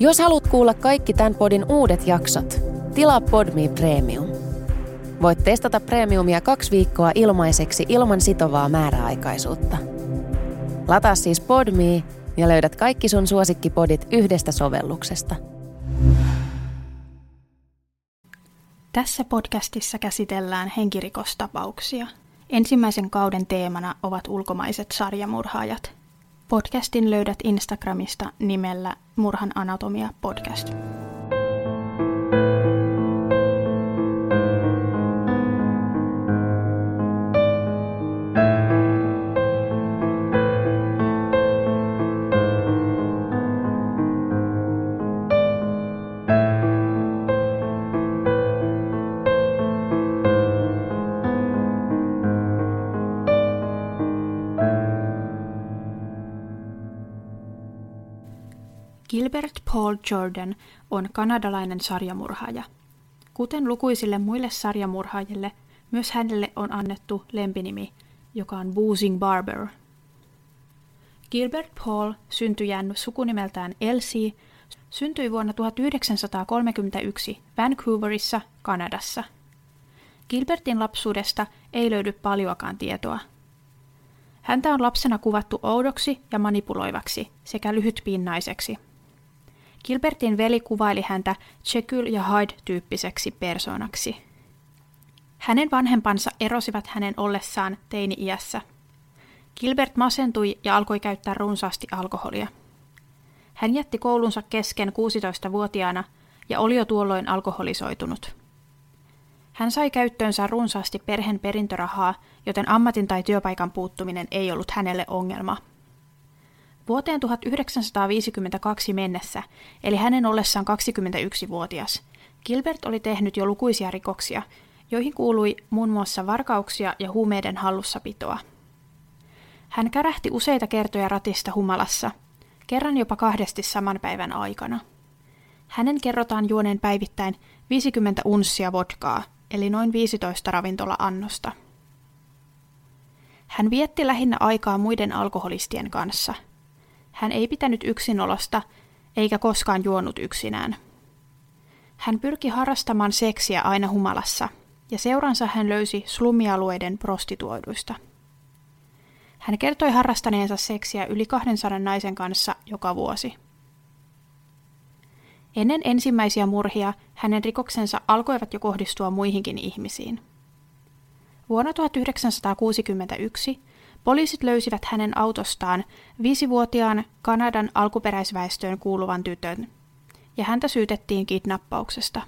Jos haluat kuulla kaikki tämän podin uudet jaksot, tilaa Podme Premium. Voit testata Premiumia kaksi viikkoa ilmaiseksi ilman sitovaa määräaikaisuutta. Lataa siis Podme ja löydät kaikki sun suosikkipodit yhdestä sovelluksesta. Tässä podcastissa käsitellään henkirikostapauksia. Ensimmäisen kauden teemana ovat ulkomaiset sarjamurhaajat. Podcastin löydät Instagramista nimellä Murhan anatomia podcast. Gilbert Paul Jordan on kanadalainen sarjamurhaaja. Kuten lukuisille muille sarjamurhaajille, myös hänelle on annettu lempinimi, joka on Boozing Barber. Gilbert Paul syntyjän sukunimeltään Elsie syntyi vuonna 1931 Vancouverissa, Kanadassa. Gilbertin lapsuudesta ei löydy paljoakaan tietoa. Häntä on lapsena kuvattu oudoksi ja manipuloivaksi sekä lyhytpinnaiseksi – Gilbertin veli kuvaili häntä Jekyll ja Hyde-tyyppiseksi persoonaksi. Hänen vanhempansa erosivat hänen ollessaan teini-iässä. Gilbert masentui ja alkoi käyttää runsaasti alkoholia. Hän jätti koulunsa kesken 16-vuotiaana ja oli jo tuolloin alkoholisoitunut. Hän sai käyttöönsä runsaasti perheen perintörahaa, joten ammatin tai työpaikan puuttuminen ei ollut hänelle ongelma – Vuoteen 1952 mennessä, eli hänen ollessaan 21-vuotias, Gilbert oli tehnyt jo lukuisia rikoksia, joihin kuului muun muassa varkauksia ja huumeiden hallussapitoa. Hän kärähti useita kertoja ratista humalassa, kerran jopa kahdesti saman päivän aikana. Hänen kerrotaan juoneen päivittäin 50 unssia vodkaa, eli noin 15 ravintola-annosta. Hän vietti lähinnä aikaa muiden alkoholistien kanssa – hän ei pitänyt yksinolosta, eikä koskaan juonut yksinään. Hän pyrki harrastamaan seksiä aina humalassa, ja seuransa hän löysi slumialueiden prostituoiduista. Hän kertoi harrastaneensa seksiä yli 200 naisen kanssa joka vuosi. Ennen ensimmäisiä murhia hänen rikoksensa alkoivat jo kohdistua muihinkin ihmisiin. Vuonna 1961 Poliisit löysivät hänen autostaan viisivuotiaan Kanadan alkuperäisväestöön kuuluvan tytön, ja häntä syytettiin kidnappauksesta.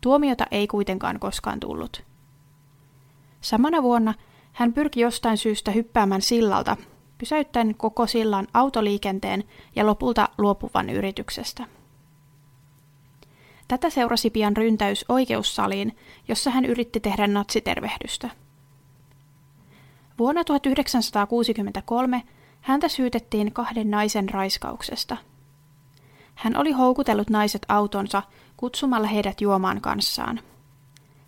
Tuomiota ei kuitenkaan koskaan tullut. Samana vuonna hän pyrki jostain syystä hyppäämään sillalta, pysäyttäen koko sillan autoliikenteen ja lopulta luopuvan yrityksestä. Tätä seurasi pian ryntäys oikeussaliin, jossa hän yritti tehdä natsitervehdystä. Vuonna 1963 häntä syytettiin kahden naisen raiskauksesta. Hän oli houkutellut naiset autonsa kutsumalla heidät juomaan kanssaan.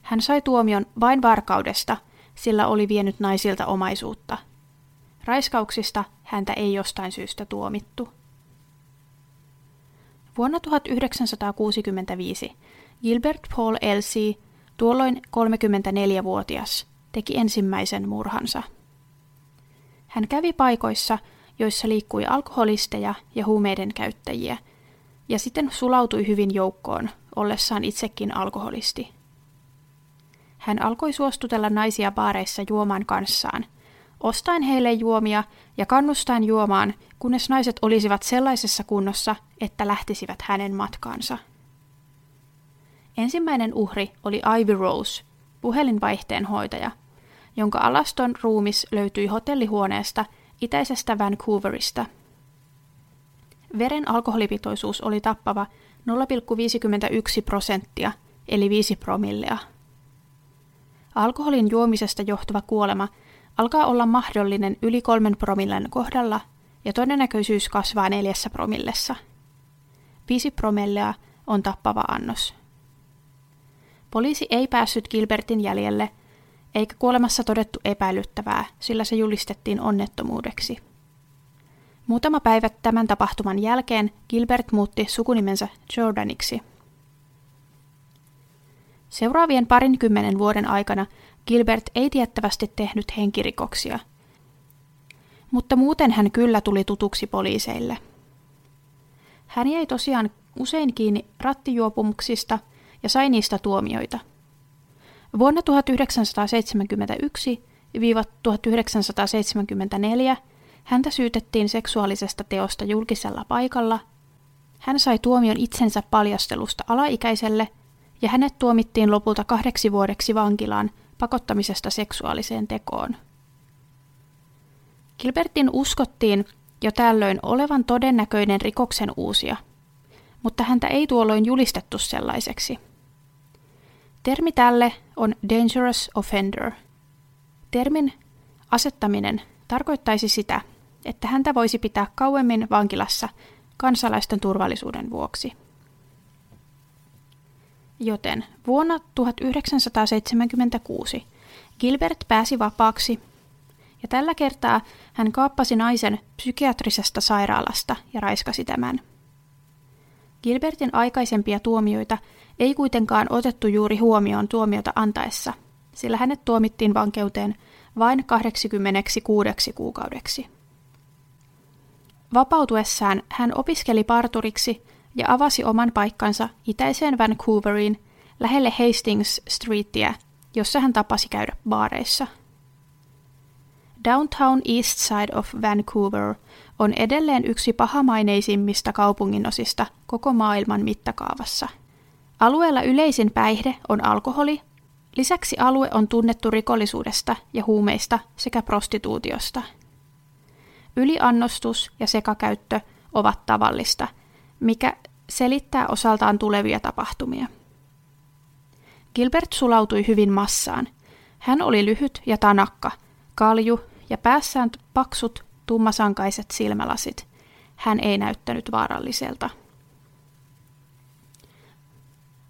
Hän sai tuomion vain varkaudesta, sillä oli vienyt naisilta omaisuutta. Raiskauksista häntä ei jostain syystä tuomittu. Vuonna 1965 Gilbert Paul Elsie, tuolloin 34-vuotias, teki ensimmäisen murhansa. Hän kävi paikoissa, joissa liikkui alkoholisteja ja huumeiden käyttäjiä, ja sitten sulautui hyvin joukkoon, ollessaan itsekin alkoholisti. Hän alkoi suostutella naisia baareissa juomaan kanssaan, ostaen heille juomia ja kannustaen juomaan, kunnes naiset olisivat sellaisessa kunnossa, että lähtisivät hänen matkaansa. Ensimmäinen uhri oli Ivy Rose, puhelinvaihteen hoitaja – jonka alaston ruumis löytyi hotellihuoneesta itäisestä Vancouverista. Veren alkoholipitoisuus oli tappava 0,51 prosenttia, eli 5 promillea. Alkoholin juomisesta johtuva kuolema alkaa olla mahdollinen yli kolmen promillen kohdalla ja todennäköisyys kasvaa neljässä promillessa. 5 promillea on tappava annos. Poliisi ei päässyt Gilbertin jäljelle – eikä kuolemassa todettu epäilyttävää, sillä se julistettiin onnettomuudeksi. Muutama päivä tämän tapahtuman jälkeen Gilbert muutti sukunimensä Jordaniksi. Seuraavien parinkymmenen vuoden aikana Gilbert ei tiettävästi tehnyt henkirikoksia, mutta muuten hän kyllä tuli tutuksi poliiseille. Hän jäi tosiaan usein kiinni rattijuopumuksista ja sai niistä tuomioita. Vuonna 1971-1974 häntä syytettiin seksuaalisesta teosta julkisella paikalla. Hän sai tuomion itsensä paljastelusta alaikäiselle ja hänet tuomittiin lopulta kahdeksi vuodeksi vankilaan pakottamisesta seksuaaliseen tekoon. Gilbertin uskottiin jo tällöin olevan todennäköinen rikoksen uusia, mutta häntä ei tuolloin julistettu sellaiseksi. Termi tälle on dangerous offender. Termin asettaminen tarkoittaisi sitä, että häntä voisi pitää kauemmin vankilassa kansalaisten turvallisuuden vuoksi. Joten vuonna 1976 Gilbert pääsi vapaaksi ja tällä kertaa hän kaappasi naisen psykiatrisesta sairaalasta ja raiskasi tämän. Gilbertin aikaisempia tuomioita ei kuitenkaan otettu juuri huomioon tuomiota antaessa, sillä hänet tuomittiin vankeuteen vain 86 kuukaudeksi. Vapautuessaan hän opiskeli parturiksi ja avasi oman paikkansa itäiseen Vancouveriin lähelle Hastings Streetia, jossa hän tapasi käydä baareissa – Downtown East Side of Vancouver on edelleen yksi pahamaineisimmista kaupunginosista koko maailman mittakaavassa. Alueella yleisin päihde on alkoholi, lisäksi alue on tunnettu rikollisuudesta ja huumeista sekä prostituutiosta. Yliannostus ja sekakäyttö ovat tavallista, mikä selittää osaltaan tulevia tapahtumia. Gilbert sulautui hyvin massaan. Hän oli lyhyt ja tanakka, kalju ja päässään paksut, tummasankaiset silmälasit. Hän ei näyttänyt vaaralliselta.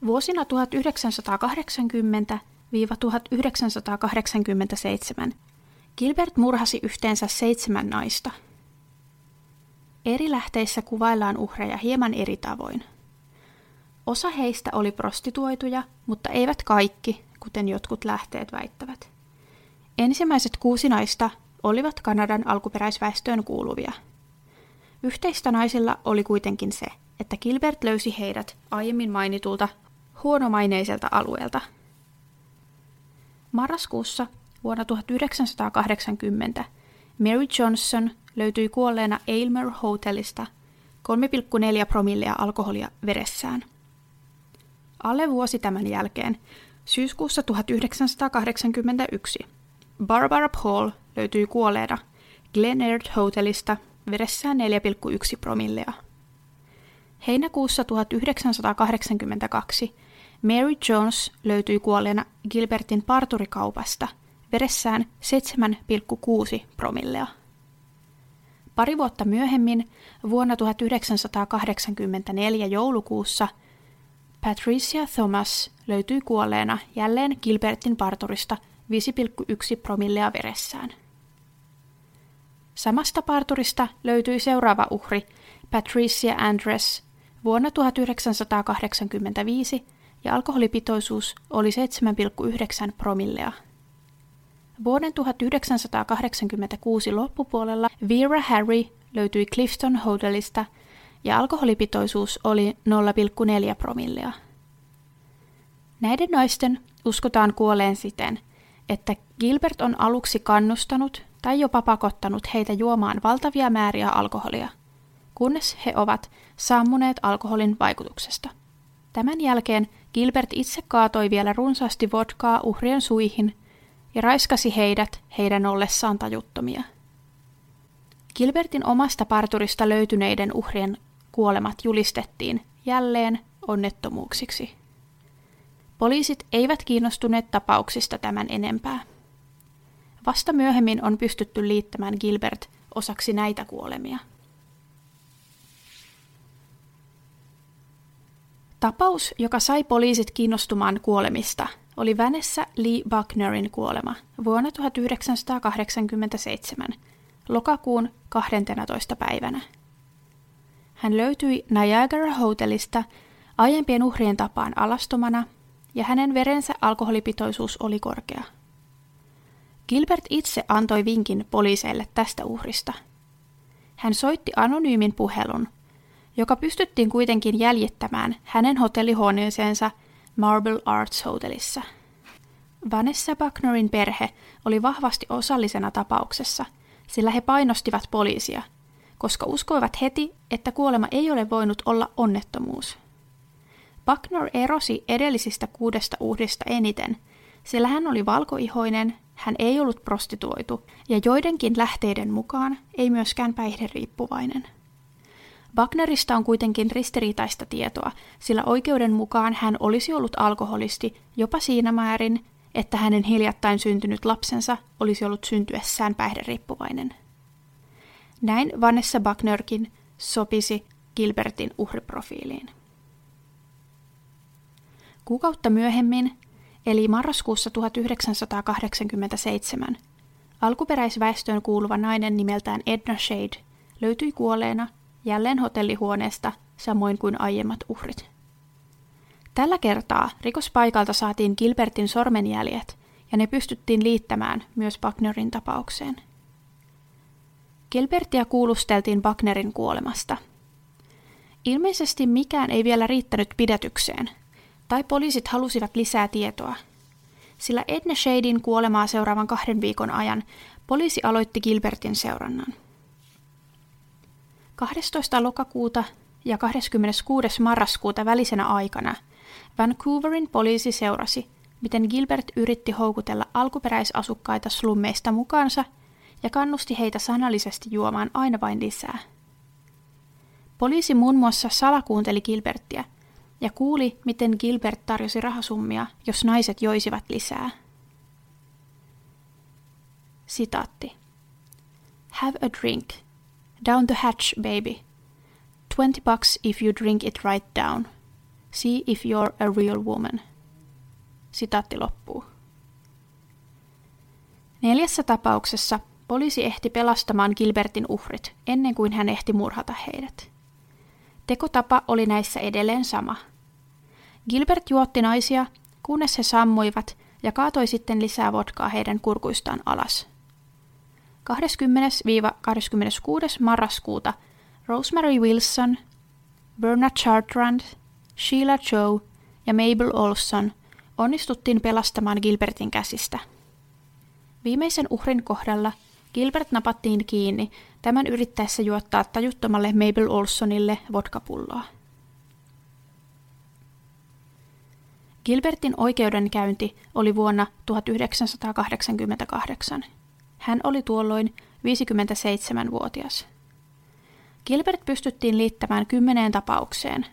Vuosina 1980-1987 Gilbert murhasi yhteensä seitsemän naista. Eri lähteissä kuvaillaan uhreja hieman eri tavoin. Osa heistä oli prostituoituja, mutta eivät kaikki, kuten jotkut lähteet väittävät. Ensimmäiset kuusi naista olivat Kanadan alkuperäisväestöön kuuluvia. Yhteistä naisilla oli kuitenkin se, että Gilbert löysi heidät aiemmin mainitulta huonomaineiselta alueelta. Marraskuussa vuonna 1980 Mary Johnson löytyi kuolleena Aylmer Hotelista 3,4 promillea alkoholia veressään. Alle vuosi tämän jälkeen, syyskuussa 1981, Barbara Paul löytyi kuolleena Glenard Hotelista veressään 4,1 promillea. Heinäkuussa 1982 Mary Jones löytyi kuolleena Gilbertin parturikaupasta veressään 7,6 promillea. Pari vuotta myöhemmin, vuonna 1984 joulukuussa, Patricia Thomas löytyi kuolleena jälleen Gilbertin parturista 5,1 promillea veressään. Samasta parturista löytyi seuraava uhri, Patricia Andres, vuonna 1985 ja alkoholipitoisuus oli 7,9 promillea. Vuoden 1986 loppupuolella Vera Harry löytyi Clifton Hotelista ja alkoholipitoisuus oli 0,4 promillea. Näiden naisten uskotaan kuolleen siten, että Gilbert on aluksi kannustanut tai jopa pakottanut heitä juomaan valtavia määriä alkoholia, kunnes he ovat sammuneet alkoholin vaikutuksesta. Tämän jälkeen Gilbert itse kaatoi vielä runsaasti vodkaa uhrien suihin ja raiskasi heidät heidän ollessaan tajuttomia. Gilbertin omasta parturista löytyneiden uhrien kuolemat julistettiin jälleen onnettomuuksiksi. Poliisit eivät kiinnostuneet tapauksista tämän enempää. Vasta myöhemmin on pystytty liittämään Gilbert osaksi näitä kuolemia. Tapaus, joka sai poliisit kiinnostumaan kuolemista, oli Vanessa Lee Bucknerin kuolema vuonna 1987, lokakuun 12. päivänä. Hän löytyi Niagara-hotellista aiempien uhrien tapaan alastomana ja hänen verensä alkoholipitoisuus oli korkea. Gilbert itse antoi vinkin poliiseille tästä uhrista. Hän soitti anonyymin puhelun, joka pystyttiin kuitenkin jäljittämään hänen hotellihuoneeseensa Marble Arts Hotellissa. Vanessa Bucknerin perhe oli vahvasti osallisena tapauksessa, sillä he painostivat poliisia, koska uskoivat heti, että kuolema ei ole voinut olla onnettomuus. Buckner erosi edellisistä kuudesta uhrista eniten, sillä hän oli valkoihoinen, hän ei ollut prostituoitu ja joidenkin lähteiden mukaan ei myöskään päihderiippuvainen. Wagnerista on kuitenkin ristiriitaista tietoa, sillä oikeuden mukaan hän olisi ollut alkoholisti jopa siinä määrin, että hänen hiljattain syntynyt lapsensa olisi ollut syntyessään päihderiippuvainen. Näin Vanessa Bucknerkin sopisi Gilbertin uhriprofiiliin. Kuukautta myöhemmin, eli marraskuussa 1987, alkuperäisväestöön kuuluva nainen nimeltään Edna Shade löytyi kuolleena jälleen hotellihuoneesta samoin kuin aiemmat uhrit. Tällä kertaa rikospaikalta saatiin Gilbertin sormenjäljet ja ne pystyttiin liittämään myös Bucknerin tapaukseen. Gilbertia kuulusteltiin Bucknerin kuolemasta. Ilmeisesti mikään ei vielä riittänyt pidätykseen, tai poliisit halusivat lisää tietoa. Sillä Edna Shadin kuolemaa seuraavan kahden viikon ajan poliisi aloitti Gilbertin seurannan. 12. lokakuuta ja 26. marraskuuta välisenä aikana Vancouverin poliisi seurasi, miten Gilbert yritti houkutella alkuperäisasukkaita slummeista mukaansa ja kannusti heitä sanallisesti juomaan aina vain lisää. Poliisi muun muassa salakuunteli Gilberttiä ja kuuli, miten Gilbert tarjosi rahasummia, jos naiset joisivat lisää. Sitaatti. Have a drink – Down the hatch, baby. Twenty bucks if you drink it right down. See if you're a real woman. Sitaatti loppuu. Neljässä tapauksessa poliisi ehti pelastamaan Gilbertin uhrit ennen kuin hän ehti murhata heidät. Tekotapa oli näissä edelleen sama. Gilbert juotti naisia, kunnes he sammuivat ja kaatoi sitten lisää vodkaa heidän kurkuistaan alas – 20-26. marraskuuta Rosemary Wilson, Bernard Chartrand, Sheila Joe ja Mabel Olson onnistuttiin pelastamaan Gilbertin käsistä. Viimeisen uhrin kohdalla Gilbert napattiin kiinni tämän yrittäessä juottaa tajuttomalle Mabel Olsonille vodkapulloa. Gilbertin oikeudenkäynti oli vuonna 1988. Hän oli tuolloin 57-vuotias. Gilbert pystyttiin liittämään kymmeneen tapaukseen,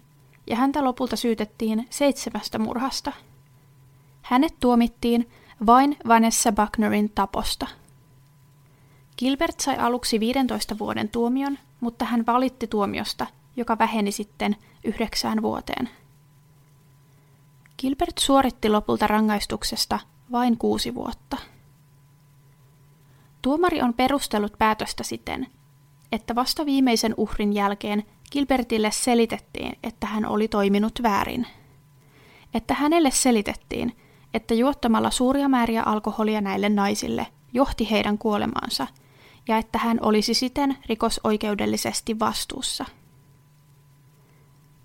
ja häntä lopulta syytettiin seitsemästä murhasta. Hänet tuomittiin vain Vanessa Bucknerin taposta. Gilbert sai aluksi 15 vuoden tuomion, mutta hän valitti tuomiosta, joka väheni sitten yhdeksään vuoteen. Gilbert suoritti lopulta rangaistuksesta vain kuusi vuotta. Tuomari on perustellut päätöstä siten, että vasta viimeisen uhrin jälkeen Gilbertille selitettiin, että hän oli toiminut väärin. Että hänelle selitettiin, että juottamalla suuria määriä alkoholia näille naisille johti heidän kuolemaansa ja että hän olisi siten rikosoikeudellisesti vastuussa.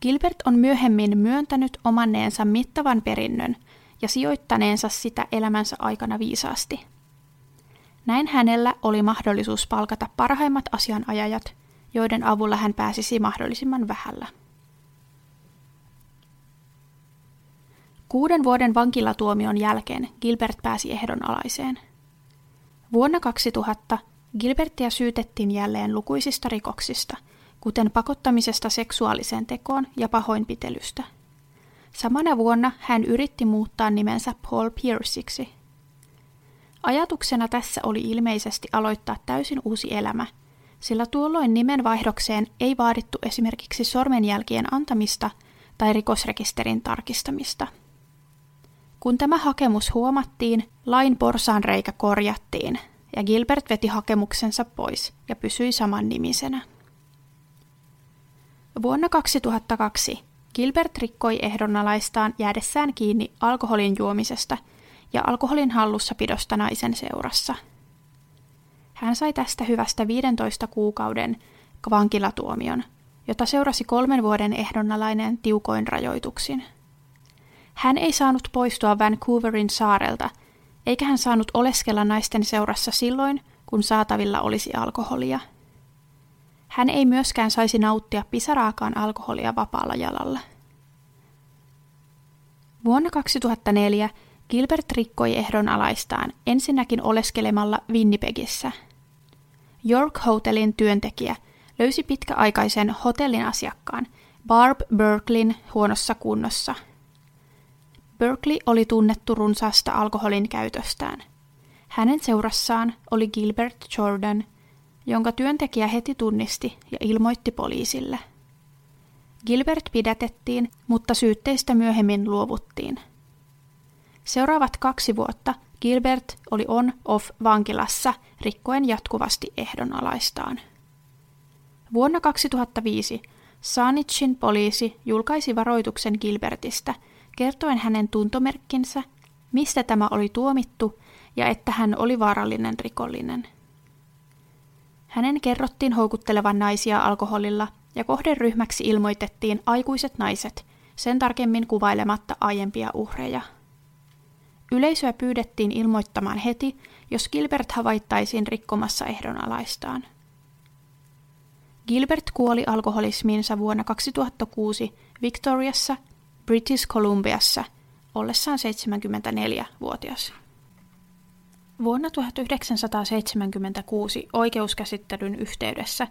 Gilbert on myöhemmin myöntänyt omanneensa mittavan perinnön ja sijoittaneensa sitä elämänsä aikana viisaasti – näin hänellä oli mahdollisuus palkata parhaimmat asianajajat, joiden avulla hän pääsisi mahdollisimman vähällä. Kuuden vuoden vankilatuomion jälkeen Gilbert pääsi ehdonalaiseen. Vuonna 2000 Gilbertia syytettiin jälleen lukuisista rikoksista, kuten pakottamisesta seksuaaliseen tekoon ja pahoinpitelystä. Samana vuonna hän yritti muuttaa nimensä Paul Pierceiksi – Ajatuksena tässä oli ilmeisesti aloittaa täysin uusi elämä, sillä tuolloin nimenvaihdokseen ei vaadittu esimerkiksi sormenjälkien antamista tai rikosrekisterin tarkistamista. Kun tämä hakemus huomattiin, lain porsaanreikä korjattiin ja Gilbert veti hakemuksensa pois ja pysyi saman nimisenä. Vuonna 2002 Gilbert rikkoi ehdonalaistaan jäädessään kiinni alkoholin juomisesta ja alkoholin hallussapidosta naisen seurassa. Hän sai tästä hyvästä 15 kuukauden vankilatuomion, jota seurasi kolmen vuoden ehdonalainen tiukoin rajoituksin. Hän ei saanut poistua Vancouverin saarelta, eikä hän saanut oleskella naisten seurassa silloin, kun saatavilla olisi alkoholia. Hän ei myöskään saisi nauttia pisaraakaan alkoholia vapaalla jalalla. Vuonna 2004 Gilbert rikkoi ehdon alaistaan ensinnäkin oleskelemalla Winnipegissä. York Hotelin työntekijä löysi pitkäaikaisen hotellin asiakkaan Barb Berklin huonossa kunnossa. Berkeley oli tunnettu runsaasta alkoholin käytöstään. Hänen seurassaan oli Gilbert Jordan, jonka työntekijä heti tunnisti ja ilmoitti poliisille. Gilbert pidätettiin, mutta syytteistä myöhemmin luovuttiin. Seuraavat kaksi vuotta Gilbert oli on-off vankilassa rikkoen jatkuvasti ehdonalaistaan. Vuonna 2005 Saanitsin poliisi julkaisi varoituksen Gilbertistä kertoen hänen tuntomerkkinsä, mistä tämä oli tuomittu ja että hän oli vaarallinen rikollinen. Hänen kerrottiin houkuttelevan naisia alkoholilla ja kohderyhmäksi ilmoitettiin aikuiset naiset, sen tarkemmin kuvailematta aiempia uhreja. Yleisöä pyydettiin ilmoittamaan heti, jos Gilbert havaittaisiin rikkomassa ehdonalaistaan. Gilbert kuoli alkoholismiinsa vuonna 2006 Victoriassa, British Columbiassa, ollessaan 74-vuotias. Vuonna 1976 oikeuskäsittelyn yhteydessä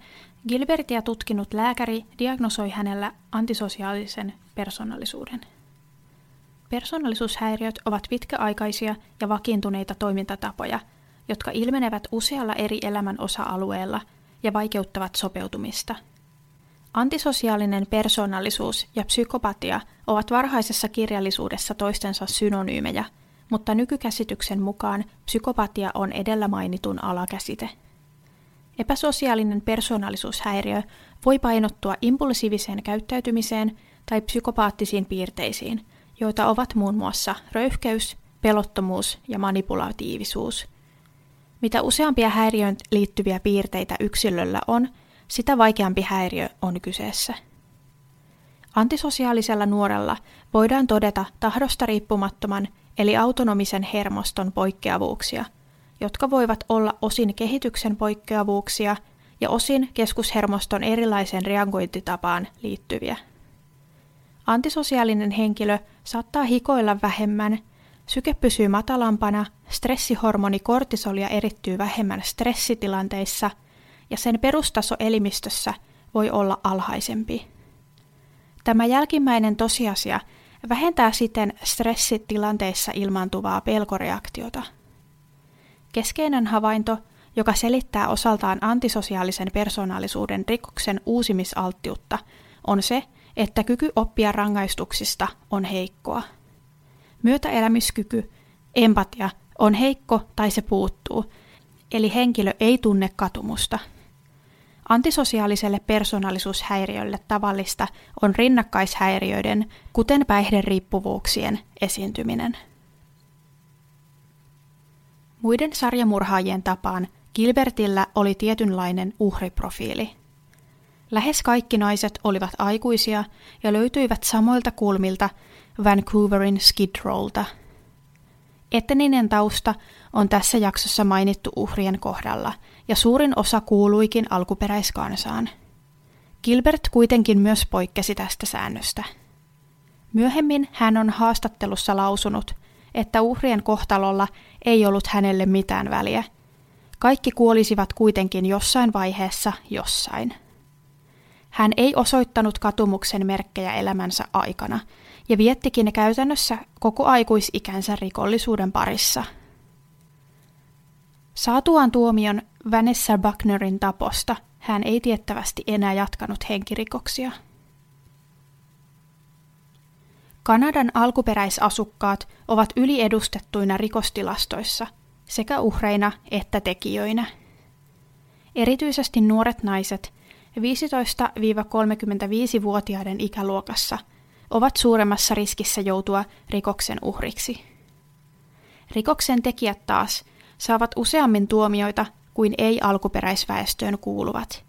Gilbertia tutkinut lääkäri diagnosoi hänellä antisosiaalisen persoonallisuuden. Persoonallisuushäiriöt ovat pitkäaikaisia ja vakiintuneita toimintatapoja, jotka ilmenevät usealla eri elämän osa-alueella ja vaikeuttavat sopeutumista. Antisosiaalinen persoonallisuus ja psykopatia ovat varhaisessa kirjallisuudessa toistensa synonyymejä – mutta nykykäsityksen mukaan psykopatia on edellä mainitun alakäsite. Epäsosiaalinen persoonallisuushäiriö voi painottua impulsiiviseen käyttäytymiseen tai psykopaattisiin piirteisiin, joita ovat muun muassa röyhkeys, pelottomuus ja manipulatiivisuus. Mitä useampia häiriöön liittyviä piirteitä yksilöllä on, sitä vaikeampi häiriö on kyseessä. Antisosiaalisella nuorella voidaan todeta tahdosta riippumattoman eli autonomisen hermoston poikkeavuuksia, jotka voivat olla osin kehityksen poikkeavuuksia ja osin keskushermoston erilaiseen reagointitapaan liittyviä. Antisosiaalinen henkilö saattaa hikoilla vähemmän, syke pysyy matalampana, stressihormoni kortisolia erittyy vähemmän stressitilanteissa ja sen perustaso elimistössä voi olla alhaisempi. Tämä jälkimmäinen tosiasia vähentää siten stressitilanteissa ilmaantuvaa pelkoreaktiota. Keskeinen havainto, joka selittää osaltaan antisosiaalisen persoonallisuuden rikoksen uusimisalttiutta, on se, että kyky oppia rangaistuksista on heikkoa. Myötäelämyskyky, empatia, on heikko tai se puuttuu, eli henkilö ei tunne katumusta – Antisosiaaliselle persoonallisuushäiriölle tavallista on rinnakkaishäiriöiden, kuten päihderiippuvuuksien, esiintyminen. Muiden sarjamurhaajien tapaan Gilbertillä oli tietynlainen uhriprofiili. Lähes kaikki naiset olivat aikuisia ja löytyivät samoilta kulmilta Vancouverin Skid Rowlta. Etninen tausta on tässä jaksossa mainittu uhrien kohdalla – ja suurin osa kuuluikin alkuperäiskansaan. Gilbert kuitenkin myös poikkesi tästä säännöstä. Myöhemmin hän on haastattelussa lausunut, että uhrien kohtalolla ei ollut hänelle mitään väliä. Kaikki kuolisivat kuitenkin jossain vaiheessa jossain. Hän ei osoittanut katumuksen merkkejä elämänsä aikana ja viettikin käytännössä koko aikuisikänsä rikollisuuden parissa – Saatuaan tuomion Vanessa Bucknerin taposta hän ei tiettävästi enää jatkanut henkirikoksia. Kanadan alkuperäisasukkaat ovat yliedustettuina rikostilastoissa, sekä uhreina että tekijöinä. Erityisesti nuoret naiset 15-35-vuotiaiden ikäluokassa ovat suuremmassa riskissä joutua rikoksen uhriksi. Rikoksen tekijät taas saavat useammin tuomioita kuin ei-alkuperäisväestöön kuuluvat,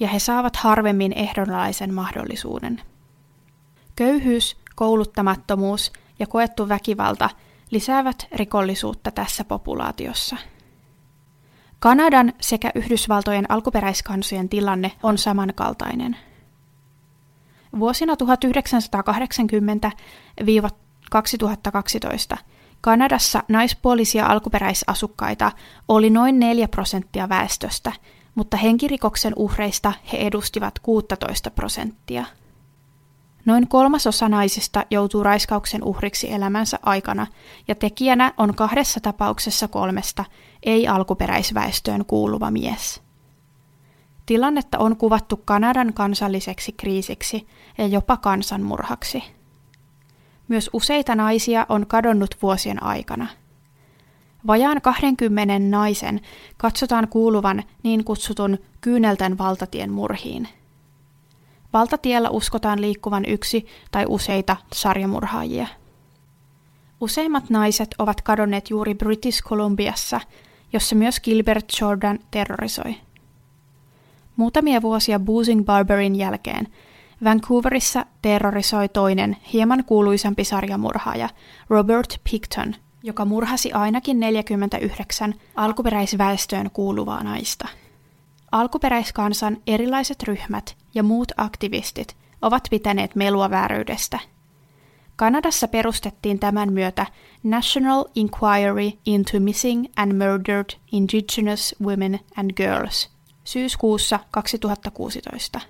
ja he saavat harvemmin ehdonalaisen mahdollisuuden. Köyhyys, kouluttamattomuus ja koettu väkivalta lisäävät rikollisuutta tässä populaatiossa. Kanadan sekä Yhdysvaltojen alkuperäiskansojen tilanne on samankaltainen. Vuosina 1980-2012 Kanadassa naispuolisia alkuperäisasukkaita oli noin 4 prosenttia väestöstä, mutta henkirikoksen uhreista he edustivat 16 prosenttia. Noin kolmasosa naisista joutuu raiskauksen uhriksi elämänsä aikana, ja tekijänä on kahdessa tapauksessa kolmesta ei-alkuperäisväestöön kuuluva mies. Tilannetta on kuvattu Kanadan kansalliseksi kriisiksi ja jopa kansanmurhaksi. Myös useita naisia on kadonnut vuosien aikana. Vajaan 20 naisen katsotaan kuuluvan niin kutsutun kyynelten valtatien murhiin. Valtatiellä uskotaan liikkuvan yksi tai useita sarjamurhaajia. Useimmat naiset ovat kadonneet juuri British Columbiassa, jossa myös Gilbert Jordan terrorisoi. Muutamia vuosia Boozing Barberin jälkeen Vancouverissa terrorisoi toinen, hieman kuuluisampi sarjamurhaaja, Robert Picton, joka murhasi ainakin 49 alkuperäisväestöön kuuluvaa naista. Alkuperäiskansan erilaiset ryhmät ja muut aktivistit ovat pitäneet melua vääryydestä. Kanadassa perustettiin tämän myötä National Inquiry into Missing and Murdered Indigenous Women and Girls syyskuussa 2016.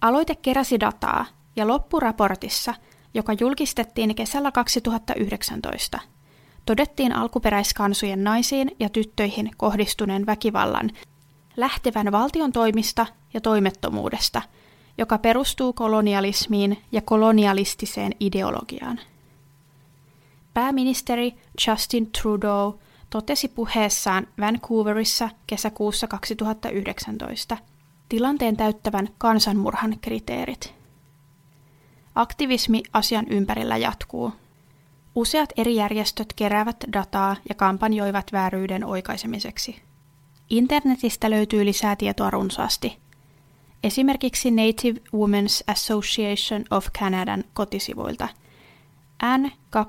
Aloite keräsi dataa ja loppuraportissa, joka julkistettiin kesällä 2019, todettiin alkuperäiskansojen naisiin ja tyttöihin kohdistuneen väkivallan lähtevän valtion toimista ja toimettomuudesta, joka perustuu kolonialismiin ja kolonialistiseen ideologiaan. Pääministeri Justin Trudeau totesi puheessaan Vancouverissa kesäkuussa 2019 tilanteen täyttävän kansanmurhan kriteerit. Aktivismi asian ympärillä jatkuu. Useat eri järjestöt keräävät dataa ja kampanjoivat vääryyden oikaisemiseksi. Internetistä löytyy lisää tietoa runsaasti. Esimerkiksi Native Women's Association of Canadan kotisivuilta n2vac.ca.